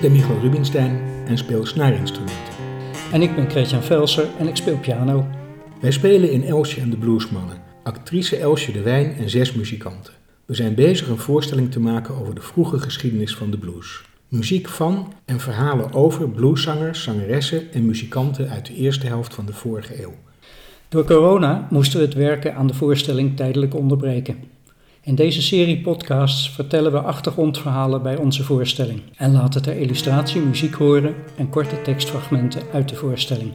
Ik ben Michael Rubinstein en speel snaarinstrumenten. En ik ben Christian Velser en ik speel piano. Wij spelen in Elsje en de Bluesmannen, actrice Elsje de Wijn en zes muzikanten. We zijn bezig een voorstelling te maken over de vroege geschiedenis van de blues. Muziek van en verhalen over blueszangers, zangeressen en muzikanten uit de eerste helft van de vorige eeuw. Door corona moesten we het werken aan de voorstelling tijdelijk onderbreken. In deze serie podcasts vertellen we achtergrondverhalen bij onze voorstelling en laten ter illustratie muziek horen en korte tekstfragmenten uit de voorstelling.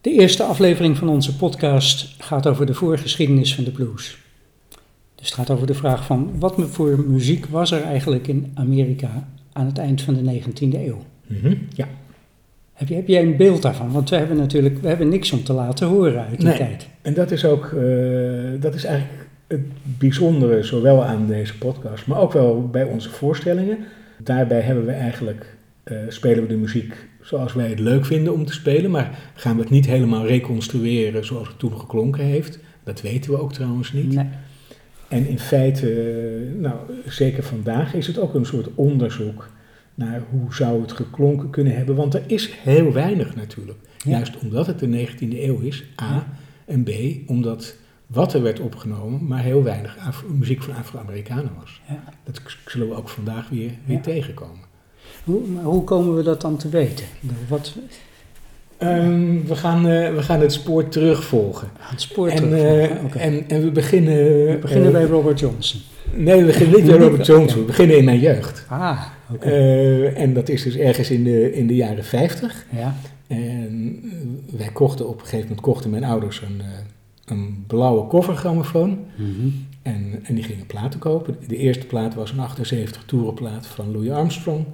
De eerste aflevering van onze podcast gaat over de voorgeschiedenis van de blues. Dus het gaat over de vraag van wat voor muziek was er eigenlijk in Amerika aan het eind van de 19e eeuw? Mm Ja. Heb, je, heb jij een beeld daarvan? Want we hebben natuurlijk we hebben niks om te laten horen uit die Nee. tijd. En dat is ook, eh, dat is eigenlijk het bijzondere, zowel aan deze podcast, maar ook wel bij onze voorstellingen. Daarbij hebben we eigenlijk, eh, spelen we de muziek zoals wij het leuk vinden om te spelen, maar gaan we het niet helemaal reconstrueren zoals het toen geklonken heeft. Dat weten we ook trouwens niet. Nee. En in feite, nou, zeker vandaag is het ook een soort onderzoek naar hoe zou het geklonken kunnen hebben. Want er is heel weinig natuurlijk. Ja. Juist omdat het de 19e eeuw is, A. En B, omdat wat er werd opgenomen, maar heel weinig muziek van Afro-Amerikanen was. Ja. Dat zullen we ook vandaag weer, weer tegenkomen. Hoe, maar hoe komen we dat dan te weten? Wat, Ehm, we, gaan, eh, we gaan het spoor terugvolgen. het spoor En, eh, en, en we beginnen... we beginnen eh, bij Robert Johnson. Nee, we beginnen niet bij Robert Jones. Oké. We beginnen in mijn jeugd. Ah, oké. Eh, en dat is dus ergens in de, in de jaren 50. ja. En eh, wij kochten op een gegeven moment, kochten mijn ouders een, eh, een blauwe koffergrammofoon. Mhm. En, en die gingen platen kopen. De eerste plaat was een 78 toerenplaat van Louis Armstrong.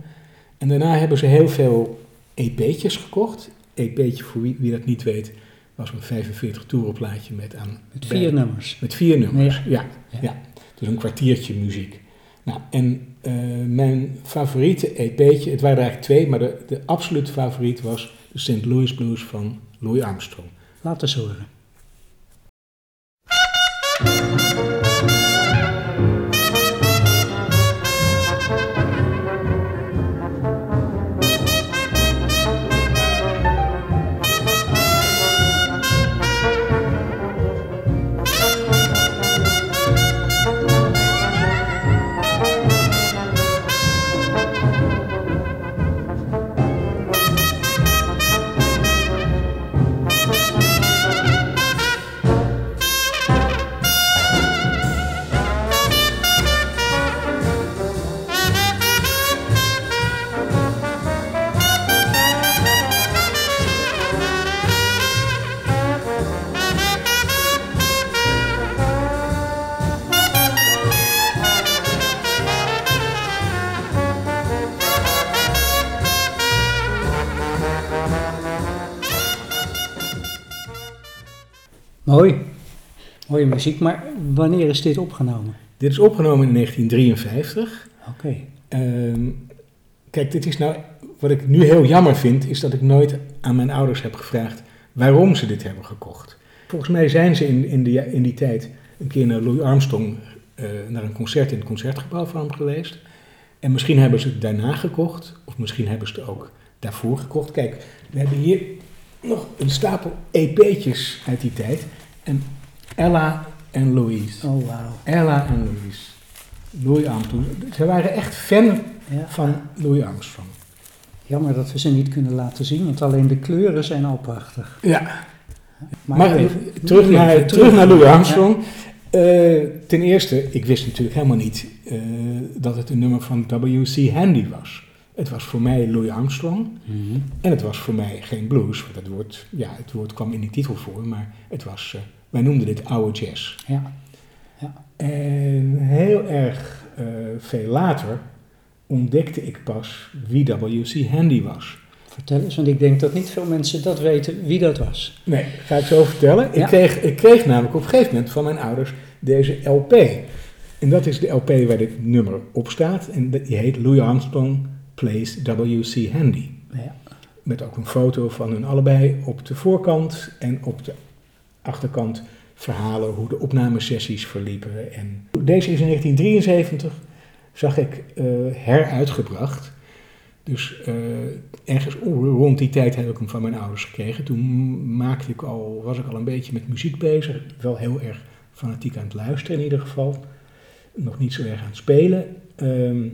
En daarna hebben ze heel veel EP'tjes gekocht. EP'tje, voor wie, wie dat niet weet, was een 45 toerenplaatje met aan... Met vier nummers. Met vier nummers, Ja. ja. Ja. ja. Dus een kwartiertje muziek. Nou, en eh, mijn favoriete EP'tje, het waren er eigenlijk twee, maar de, de absolute favoriet was de St. Louis Blues van Louis Armstrong. Laat eens horen. Mooi. Mooie muziek, maar wanneer is dit opgenomen? Dit is opgenomen in 1953. Oké. Ehm, kijk, dit is nou, wat ik nu heel jammer vind, is dat ik nooit aan mijn ouders heb gevraagd waarom ze dit hebben gekocht. Volgens mij zijn ze in, in, die, in die tijd een keer naar Louis Armstrong, eh, naar een concert in het concertgebouw van hem geweest. En misschien hebben ze het daarna gekocht, of misschien hebben ze het ook daarvoor gekocht. Kijk, we hebben hier nog een stapel EP'tjes uit die tijd. En Ella en Louise. Oh, wauw. Ella en Louise. Louis Armstrong. Ze waren echt fan Ja. van Louis Armstrong. Jammer dat we ze niet kunnen laten zien, want alleen de kleuren zijn al prachtig. Ja, Maar, maar, even- terug, naar, terug naar Louis Armstrong. Eh, ten eerste, ik wist natuurlijk helemaal niet eh, dat het een nummer van W.C. Handy was. Het was voor mij Louis Armstrong Mhm. en het was voor mij geen blues. Want het woord, ja, het woord kwam in die titel voor, maar het was, eh, wij noemden dit oude jazz. Ja. En heel erg eh, veel later ontdekte ik pas wie W.C. Handy was. Vertel eens, want ik denk dat niet veel mensen dat weten wie dat was. Nee, ga ik zo vertellen. Ja. Ik, kreeg, ik kreeg namelijk op een gegeven moment van mijn ouders deze LP. En dat is de LP waar dit nummer op staat. En die heet Louis Armstrong Plays W.C. Handy. Ja. Met ook een foto van hun allebei op de voorkant en op de achterkant verhalen hoe de opnamesessies verliepen. En deze is in 1973 zag ik eh, heruitgebracht. Dus eh, ergens rond die tijd heb ik hem van mijn ouders gekregen. Toen maakte ik al, was ik al een beetje met muziek bezig. Wel heel erg fanatiek aan het luisteren in ieder geval. Nog niet zo erg aan het spelen. Ehm,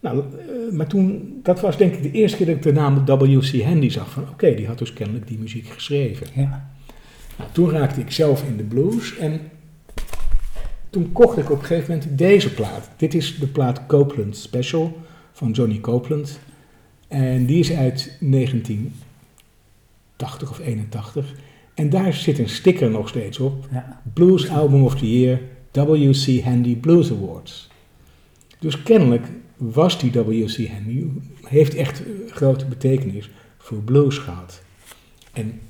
nou, eh, maar toen, dat was denk ik de eerste keer dat ik de naam W.C. Handy zag. Van oké, die had dus kennelijk die muziek geschreven. Ja. Nou, toen raakte ik zelf in de blues en toen kocht ik op een gegeven moment deze plaat. Dit is de plaat Copeland Special van Johnny Copeland. En die is uit 1980 of 81. En daar zit een sticker nog steeds op. Ja. Blues Album of the Year, W.C. Handy Blues Awards. Dus kennelijk was die W.C. Handy, heeft echt grote betekenis voor blues gehad. En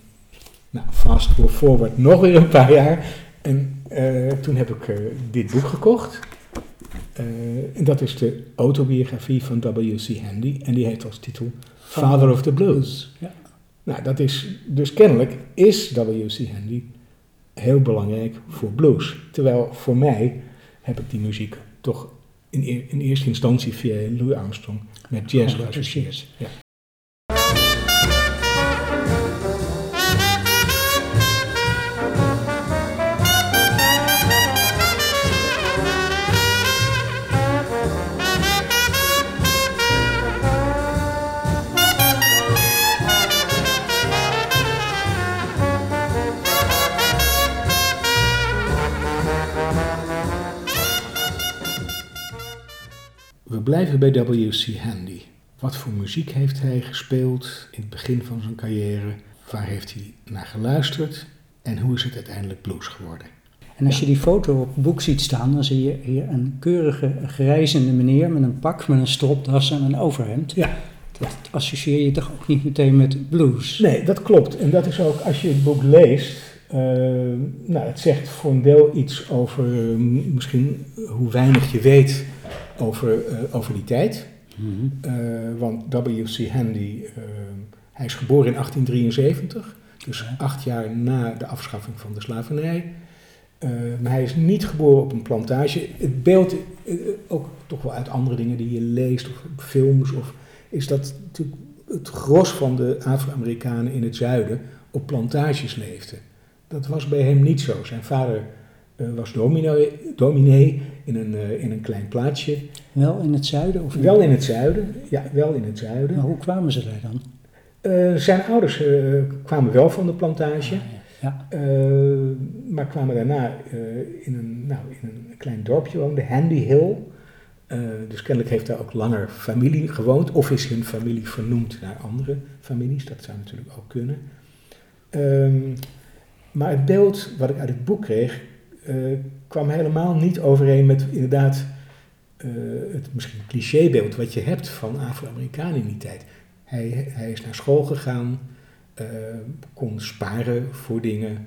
nou, fast forward nog weer een paar jaar. En eh, toen heb ik eh, dit boek gekocht. Eh, en dat is de autobiografie van W.C. Handy. En die heeft als titel Father of the Blues. Ja. Nou, dat is dus kennelijk is W.C. Handy heel belangrijk voor blues. Terwijl voor mij heb ik die muziek toch in, in eerste instantie via Louis Armstrong met jazz Oh, geassocieerd. Ja. Blijven bij W.C. Handy. Wat voor muziek heeft hij gespeeld in het begin van zijn carrière? Waar heeft hij naar geluisterd? En hoe is het uiteindelijk blues geworden? En als je die foto op het boek ziet staan, dan zie je hier een keurige grijzende meneer met een pak, met een stropdas en een overhemd. Ja. Dat associeer je toch ook niet meteen met blues? Nee, dat klopt. En dat is ook, als je het boek leest, eh, nou, het zegt voor een deel iets over eh, misschien hoe weinig je weet over, eh, over die tijd. Mhm. Eh, want W.C. Handy, eh, hij is geboren in 1873, dus Ja. acht jaar na de afschaffing van de slavernij. Maar hij is niet geboren op een plantage. Het beeld, ook toch wel uit andere dingen die je leest of films, of, is dat natuurlijk het gros van de Afro-Amerikanen in het zuiden op plantages leefden. Dat was bij hem niet zo. Zijn vader was dominee, dominee in, een, eh, in een klein plaatsje. Wel in het zuiden? Of Wel in het zuiden, ja, wel in het zuiden. Maar hoe kwamen ze daar dan? Eh, zijn ouders eh, kwamen wel van de plantage, Ah, ja. eh, maar kwamen daarna eh, in, een, nou, in een klein dorpje wonen, Handy Hill. Eh, dus kennelijk heeft daar ook langer familie gewoond, of is hun familie vernoemd naar andere families, dat zou natuurlijk ook kunnen. Ehm, maar het beeld wat ik uit het boek kreeg, eh, kwam helemaal niet overeen met inderdaad eh, het misschien clichébeeld wat je hebt van Afro-Amerikanen in die tijd. Hij, hij is naar school gegaan, eh, kon sparen voor dingen.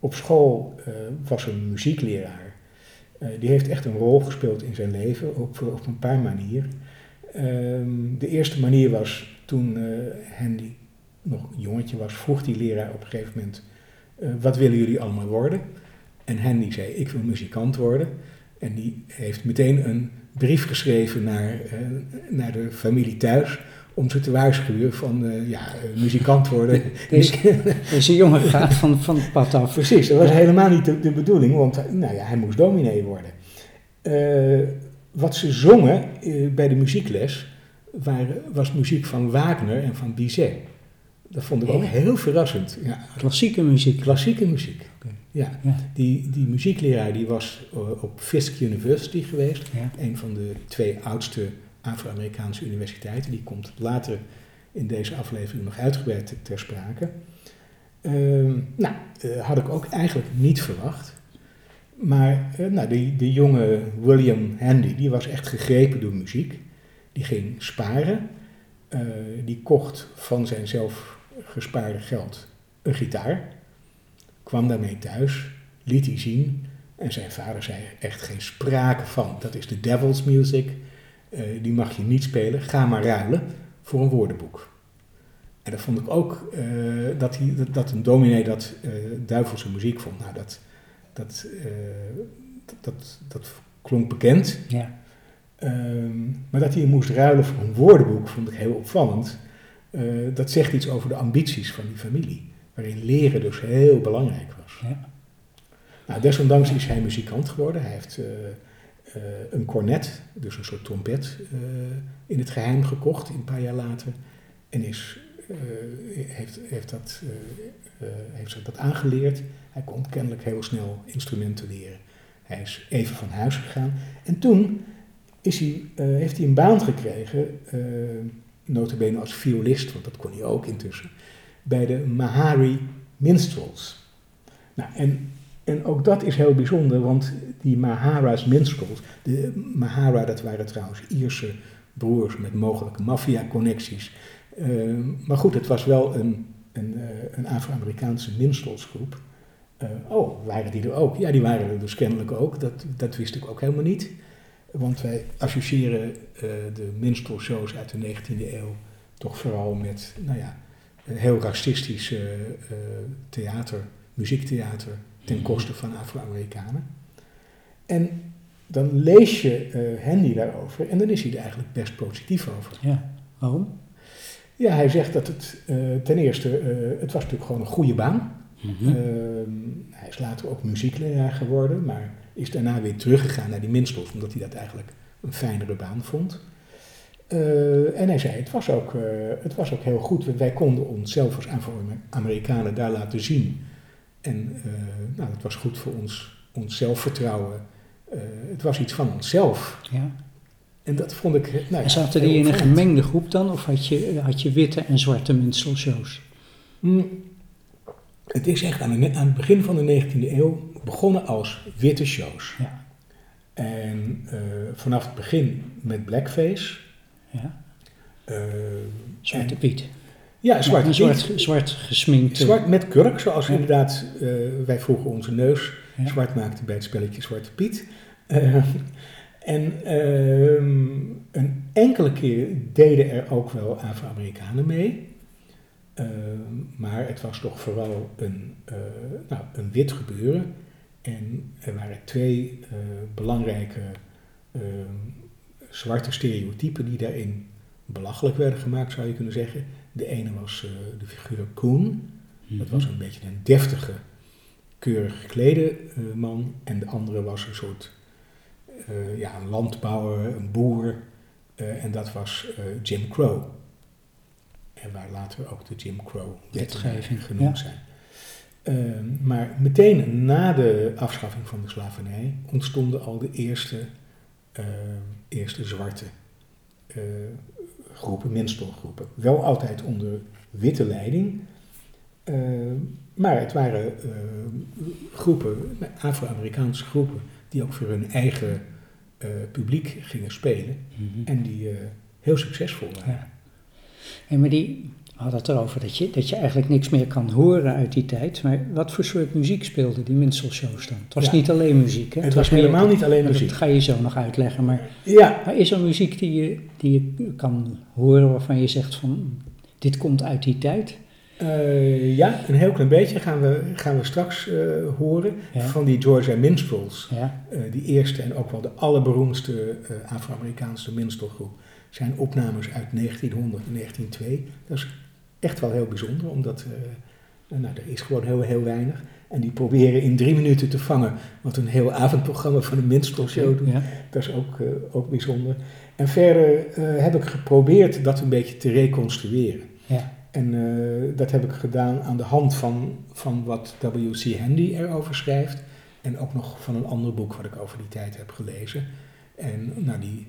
Op school was een muziekleraar. Die heeft echt een rol gespeeld in zijn leven, voor- op een paar manieren. Ehm, de eerste manier was toen Handy nog een jongetje was, vroeg die leraar op een gegeven moment: Wat willen jullie allemaal worden? En Handy zei: Ik wil muzikant worden. En die heeft meteen een brief geschreven naar, eh, naar de familie thuis om ze te waarschuwen van eh, ja, eh, muzikant worden. Deze, deze jongen gaat van, van het pad af. Precies, dat was helemaal niet de, de bedoeling, want hij- nou ja, hij moest dominee worden. Wat ze zongen bij de muziekles waren, was muziek van Wagner en van Bizet. Dat vond ik ook heel verrassend. Ja, Klassieke muziek. klassieke muziek. Ja. Ja. Die, die muziekleraar die was eh, op Fisk University geweest, Ja. een van de twee oudste Afro-Amerikaanse universiteiten. Die komt later in deze aflevering nog uitgebreid ter- sprake. Ehm, nou, eh, had ik ook eigenlijk niet verwacht. Maar eh, nou, de, de jonge William Handy, die was echt gegrepen door muziek. Die ging sparen. Die kocht van zijn zelf gespaarde geld een gitaar. Kwam daarmee thuis, liet die zien. En zijn vader zei echt geen sprake van. Dat is de devil's music. Eh, die mag je niet spelen. Ga maar ruilen voor een woordenboek. En dat vond ik ook, eh, dat, hij, dat, dat een dominee dat eh, duivelse muziek vond. Nou, dat, dat, dat, dat, dat klonk bekend. Ja. Ehm, maar dat hij moest ruilen voor een woordenboek vond ik heel opvallend. Dat zegt iets over de ambities van die familie, waarin leren dus heel belangrijk was. Ja. Nou, desondanks is hij muzikant geworden. Hij heeft eh, eh, een cornet, dus een soort trompet, eh, in het geheim gekocht een paar jaar later. En is, heeft, heeft, dat, heeft zich dat aangeleerd. Hij kon kennelijk heel snel instrumenten leren. Hij is even van huis gegaan. En toen is hij, heeft hij een baan gekregen, uh, notabene als violist, want dat kon hij ook intussen, bij de Mahari Minstrels. Nou, en, en ook dat is heel bijzonder, want die Mahara's Minstrels, de Mahara dat waren trouwens Ierse broers met mogelijke maffia-connecties. Uh, maar goed, het was wel een, een, uh, een Afro-Amerikaanse minstrelsgroep. Uh, oh, waren die er ook? Ja, die waren er dus kennelijk ook. Dat, dat wist ik ook helemaal niet. Want wij associëren uh, de minstrelshows uit de 19e eeuw toch vooral met, nou ja, een heel racistisch uh, theater, muziektheater ten koste van Afro-Amerikanen. En dan lees je uh, Handy daarover en dan is hij er eigenlijk best positief over. Ja, waarom? Ja, hij zegt dat het uh, ten eerste, het was natuurlijk gewoon een goede baan. Mm -hmm. hij is later ook muziekleraar geworden, maar is daarna weer teruggegaan naar die minstels, omdat hij dat eigenlijk een fijnere baan vond. Uh, en hij zei, het was, ook, uh, het was ook heel goed, wij konden onszelf als Afro-Amerikanen daar laten zien. En uh, nou, het was goed voor ons, ons zelfvertrouwen. het was iets van onszelf. Ja. En dat vond ik. Nou en zaten die in een gemengde groep dan, of had je, had je witte en zwarte minstrelshows? Mm, het is echt aan, de, aan, het begin van de 19e eeuw begonnen als witte shows. Ja. En vanaf het begin met blackface. Ja. Uh, Zwarte en, Piet. Ja, zwart, ja, zwart, zwart gesminkt. Zwart met kurk, zoals ja. inderdaad uh, wij vroeger onze neus ja. zwart maakten bij het spelletje Zwarte Piet. en een enkele keer deden er ook wel Afro-Amerikanen mee. Uh, maar het was toch vooral een, uh, nou, een wit gebeuren. En er waren twee uh, belangrijke zwarte stereotypen die daarin belachelijk werden gemaakt, zou je kunnen zeggen. De ene was de figuur Koen. Mm-hmm. Dat was een beetje een deftige, keurig geklede man. En de andere was een soort ja, een landbouwer, een boer. en dat was Jim Crow. En waar later ook de Jim Crow wetgeving genoemd ja. zijn. Uh, maar meteen na de afschaffing van de slavernij ontstonden al de eerste, eerste zwarte uh, groepen, minstrelgroepen. Wel altijd onder witte leiding, maar het waren groepen, Afro-Amerikaanse groepen, die ook voor hun eigen publiek gingen spelen mm-hmm. en die heel succesvol waren. Ja. En maar die we hadden het erover dat je, dat je eigenlijk niks meer kan horen uit die tijd. Maar wat voor soort muziek speelden die minstrelshows dan? Het was ja. niet alleen muziek. Hè? Het, het was, was helemaal meer, niet alleen muziek. Dat ga je zo nog uitleggen. Maar, ja. maar is er muziek die je, die je kan horen waarvan je zegt van dit komt uit die tijd? Uh, ja, een heel klein beetje gaan we, gaan we straks uh, horen ja. van die Georgia Minstrels. Ja. Uh, die eerste en ook wel de allerberoemdste Afro-Amerikaanse minstrelgroep zijn opnames uit 1900 en 1902. Dat is echt wel heel bijzonder, omdat uh, nou, er is gewoon heel, heel weinig. En die proberen in drie minuten te vangen wat een heel avondprogramma van een minstrelshow doet. Ja. Dat is ook, uh, ook bijzonder. En verder uh, heb ik geprobeerd dat een beetje te reconstrueren. Ja. En dat heb ik gedaan aan de hand van, van wat W.C. Handy erover schrijft. En ook nog van een ander boek wat ik over die tijd heb gelezen. En nou, die,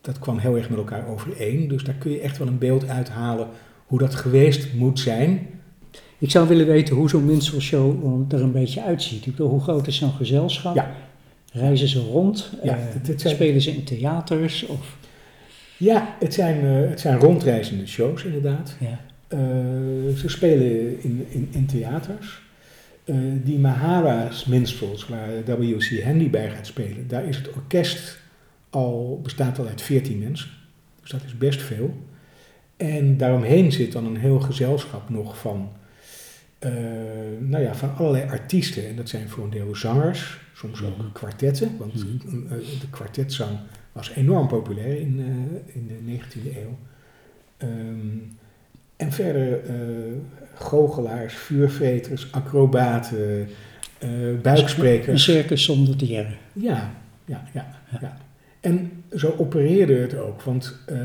dat kwam heel erg met elkaar overeen. Dus daar kun je echt wel een beeld uithalen hoe dat geweest moet zijn. Ik zou willen weten hoe zo'n minstrelshow er een beetje uitziet. Ik bedoel, hoe groot is zo'n gezelschap? Ja. Reizen ze rond? Ja, het, het zijn, spelen ze in theaters? Of? Ja, het zijn, uh, het zijn rondreizende shows inderdaad. Ja. Uh, ze spelen in, in, in theaters. die Mahara's minstrels, waar W.C. Handy bij gaat spelen, daar is het orkest al, bestaat al uit 14 mensen. Dus dat is best veel. En daaromheen zit dan een heel gezelschap nog van eh, nou ja, van allerlei artiesten. En dat zijn voor een deel zangers, soms ook Mhm. kwartetten. Want Mhm. eh, de kwartetzang was enorm populair in, eh, in de 19e eeuw. Ehm, en verder eh goochelaars, vuurveters, acrobaten, eh, Een buiksprekers. circus zonder dieren. Ja, ja, ja, Ja. ja. En zo opereerde het ook, want eh,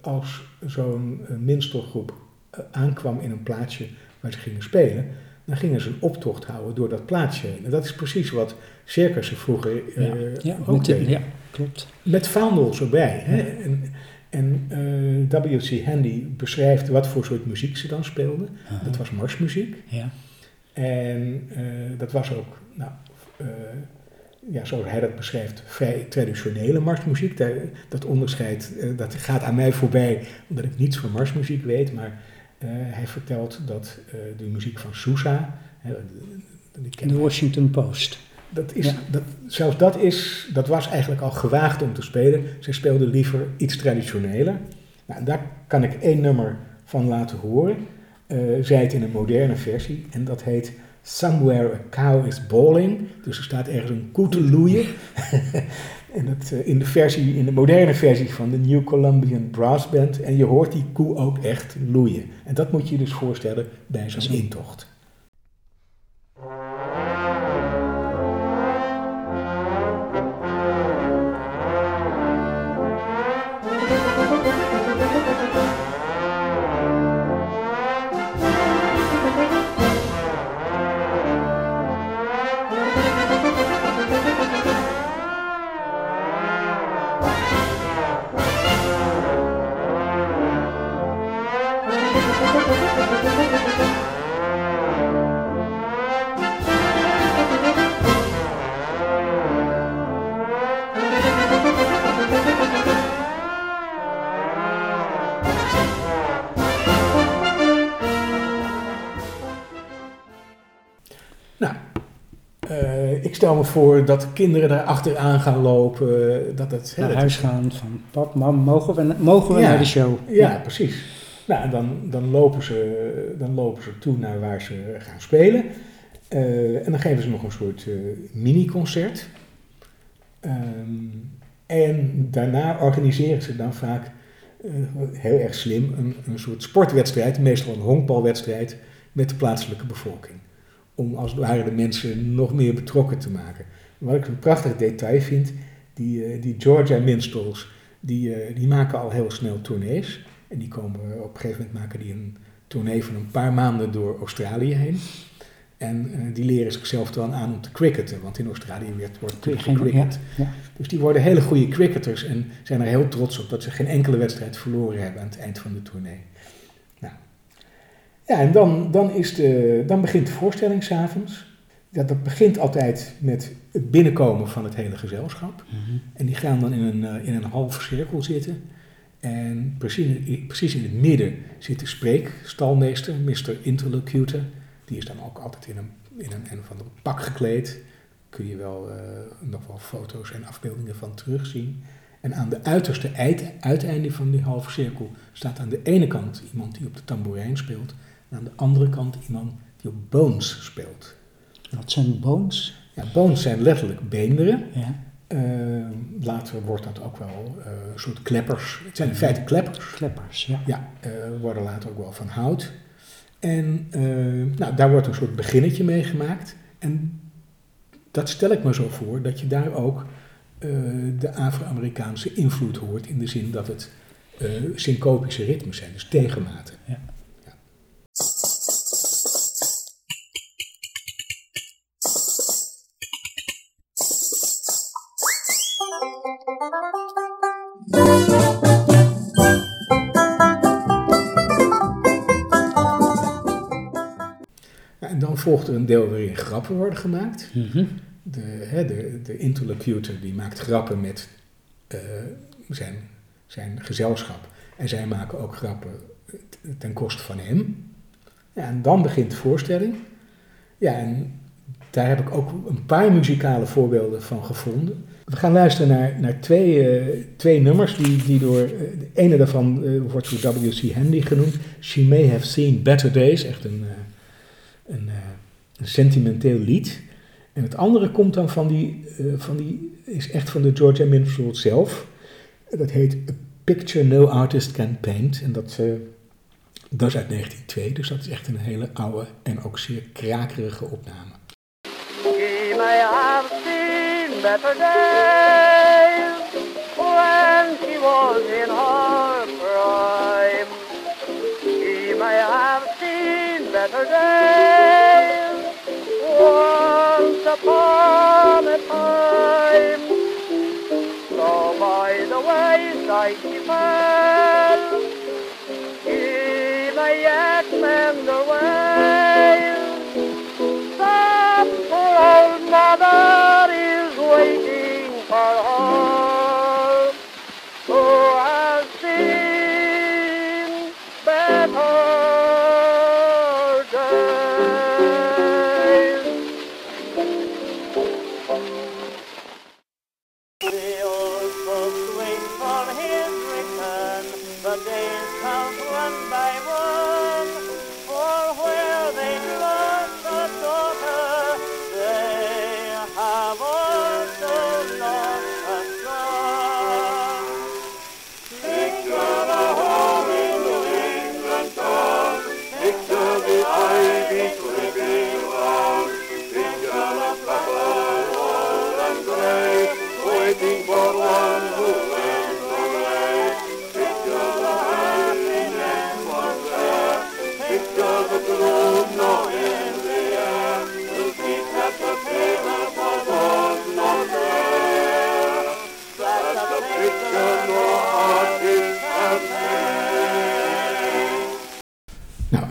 als zo'n eh, minstrelgroep eh, aankwam in een plaatsje waar ze gingen spelen, dan gingen ze een optocht houden door dat plaatsje heen. En dat is precies wat circussen vroeger eh, Ja, ja, ook met de- deden. ja, klopt. Met vaandels erbij. Hè? Ja. En, en W.C. Handy beschrijft wat voor soort muziek ze dan speelden. Dat was marsmuziek. Ja, En dat was ook, nou, ja, zoals hij dat beschrijft, vrij traditionele marsmuziek. Daar, dat onderscheid, eh, dat gaat aan mij voorbij, omdat ik niets van marsmuziek weet. Maar eh, hij vertelt dat eh, de muziek van Sousa, de Washington Post. dat is, Ja. dat, zelfs dat, is, dat was eigenlijk al gewaagd om te spelen. Zij speelden liever iets traditioneler. Nou, daar kan ik één nummer van laten horen. Zij het in een moderne versie. En dat heet Somewhere a Cow is Bawling. Dus er staat ergens een koe te loeien. en dat, eh, in, de versie, in de moderne versie van de New Columbian Brass Band. En je hoort die koe ook echt loeien. En dat moet je je dus voorstellen bij zo'n Zo. intocht. Stel me voor dat kinderen daar achteraan gaan lopen. Dat het, Naar dat- huis gaan van pap, mam, mogen we, mogen we Ja. naar de show? Ja, precies. Nou, en dan, dan, lopen ze, dan lopen ze toe naar waar ze gaan spelen. Eh, en dan geven ze nog een soort eh, mini-concert. Ehm, en daarna organiseren ze dan vaak, eh, heel erg slim, een, een soort sportwedstrijd, meestal een honkbalwedstrijd, met de plaatselijke bevolking. Om als het ware de mensen nog meer betrokken te maken. Wat ik een prachtig detail vind, die, eh, die Georgia Minstrels, die, eh, die maken al heel snel tournees. En die komen eh, op een gegeven moment maken die een tournee van een paar maanden door Australië heen. En die leren zichzelf dan aan om te cricketen, want in Australië werd, wordt gecricket. ja, ja. Dus die worden hele goede cricketers en zijn er heel trots op dat ze geen enkele wedstrijd verloren hebben aan het eind van de tournee. Ja, en dan, dan, is de, dan begint de voorstelling s'avonds. Dat, dat begint altijd met het binnenkomen van het hele gezelschap. Mhm. En die gaan dan in een, eh, in een halve cirkel zitten. En precies, in- precies in het midden zit de spreekstalmeester, Mr. Interlocutor. Die is dan ook altijd in een, in een, een of pak gekleed. Kun je wel eh, nog wel foto's en afbeeldingen van terugzien. En aan de uiterste eind, uiteinde van die halve cirkel staat aan de ene kant iemand die op de tamboerijn speelt. En aan de andere kant iemand die op bones speelt. Wat zijn bones? Ja, bones zijn letterlijk beenderen. Ja. Eh, later wordt dat ook wel eh, een soort kleppers. Het zijn in feite kleppers. Kleppers, ja. Ja, eh, worden later ook wel van hout. En nou, daar wordt een soort beginnetje mee gemaakt. En dat stel ik me zo voor, dat je daar ook de Afro-Amerikaanse invloed hoort. In de zin dat het syncopische ritmes zijn, dus tegenmaten. Ja. Volgt er een deel waarin grappen worden gemaakt. Mhm. De, hè, de, de interlocutor die maakt grappen met eh, zijn, zijn gezelschap. En zij maken ook grappen t- ten koste van hem. Ja, en dan begint de voorstelling. Ja, en daar heb ik ook een paar muzikale voorbeelden van gevonden. We gaan luisteren naar, naar twee, eh, twee nummers die, die door... eh, de ene daarvan eh, wordt door W.C. Handy genoemd. She May Have Seen Better Days. Echt een, eh, een, een sentimenteel lied. En het andere komt dan van die, van die is echt van de Georgia Minstrel zelf. Dat heet A Picture No Artist Can Paint. En dat, dat is uit 1902, dus dat is echt een hele oude en ook zeer krakerige opname. He may have better days when she was prime. He better days upon a time. So by the wayside he fell, he may yet mend the way. For old Mother is waiting for her who has seen better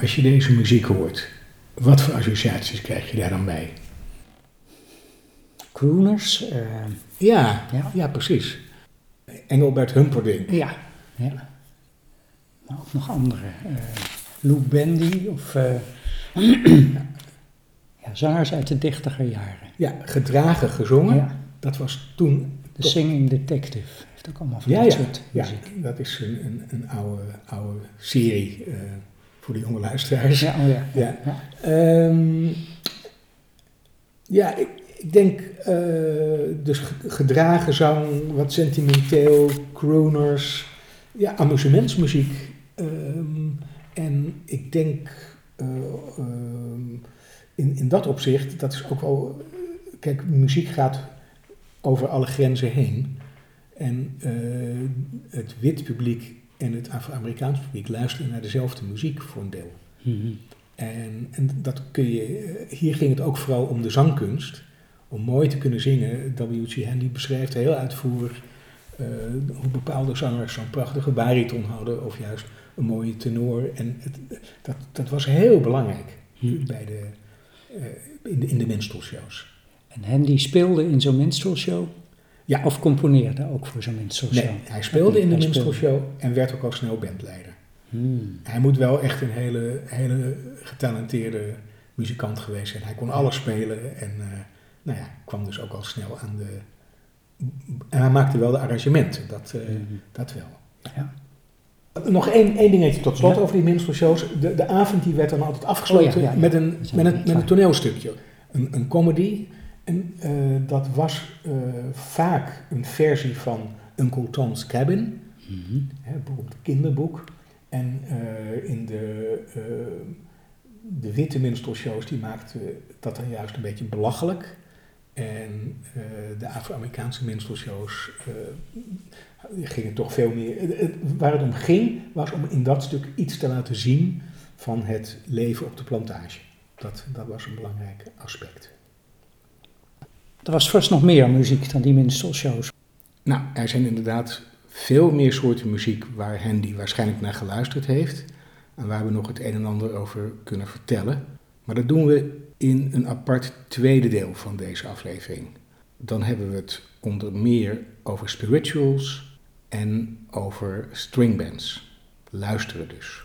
als je deze muziek hoort, wat voor associaties krijg je daar dan bij? Crooners? Uh, ja, ja, ja. precies. Engelbert Humperdinck. Ja, ja. Maar ook nog andere. Uh, Lou Bendy of... Uh, ja, zangers uit de dichtiger jaren. Ja, gedragen gezongen. Ja. Dat was toen... De Singing Detective heeft ook allemaal van ja, dat ja, soort muziek. Ja, dat is een, een, een oude, oude serie voor de jonge luisteraars. Ja, oh ja. Ja, ja. Um, ja ik, ik, denk uh, dus gedragen zang, wat sentimenteel, crooners, ja, amusementsmuziek. Um, en ik denk uh, um, in, in dat opzicht, dat is ook wel. Kijk, muziek gaat over alle grenzen heen. En uh, het wit publiek en het Afro-Amerikaans publiek luisteren naar dezelfde muziek voor een deel. Mhm. En, en dat kun je, hier ging het ook vooral om de zangkunst. Om mooi te kunnen zingen. W.G. Handy beschrijft heel uitvoerig uh, hoe bepaalde zangers zo'n prachtige bariton hadden of juist een mooie tenor. En het, dat, dat was heel belangrijk mhm. bij de, uh, in de, in de minstrelshows. En Handy speelde in zo'n minstrelshow? Ja. Of componeerde ook voor zo'n minstrelshow? Nee, hij speelde in de minstrelshow en werd ook al snel bandleider. Hmm. Hij moet wel echt een hele, hele getalenteerde muzikant geweest zijn. Hij kon alles spelen en uh, nou ja, kwam dus ook al snel aan de... En hij maakte wel de arrangementen, dat, uh, mm. dat wel. Ja. Nog één, één dingetje tot slot ja. over die minstrelshows. De, de avond die werd dan altijd afgesloten oh, ja, met, een, met, een, met een toneelstukje. Een, een comedy en uh, dat was uh, vaak een versie van Uncle Tom's Cabin, mm -hmm. hè, bijvoorbeeld kinderboek. En uh, in de, de witte minstrelshows die maakten dat dan juist een beetje belachelijk. En de Afro-Amerikaanse minstrelshows gingen toch veel meer. waar het om ging, was om in dat stuk iets te laten zien van het leven op de plantage. Dat, dat was een belangrijk aspect. Er was vast nog meer muziek dan die minstrelshows. Nou, er zijn inderdaad veel meer soorten muziek waar Handy waarschijnlijk naar geluisterd heeft. En waar we nog het een en ander over kunnen vertellen. Maar dat doen we in een apart tweede deel van deze aflevering. Dan hebben we het onder meer over spirituals en over stringbands. Luisteren dus.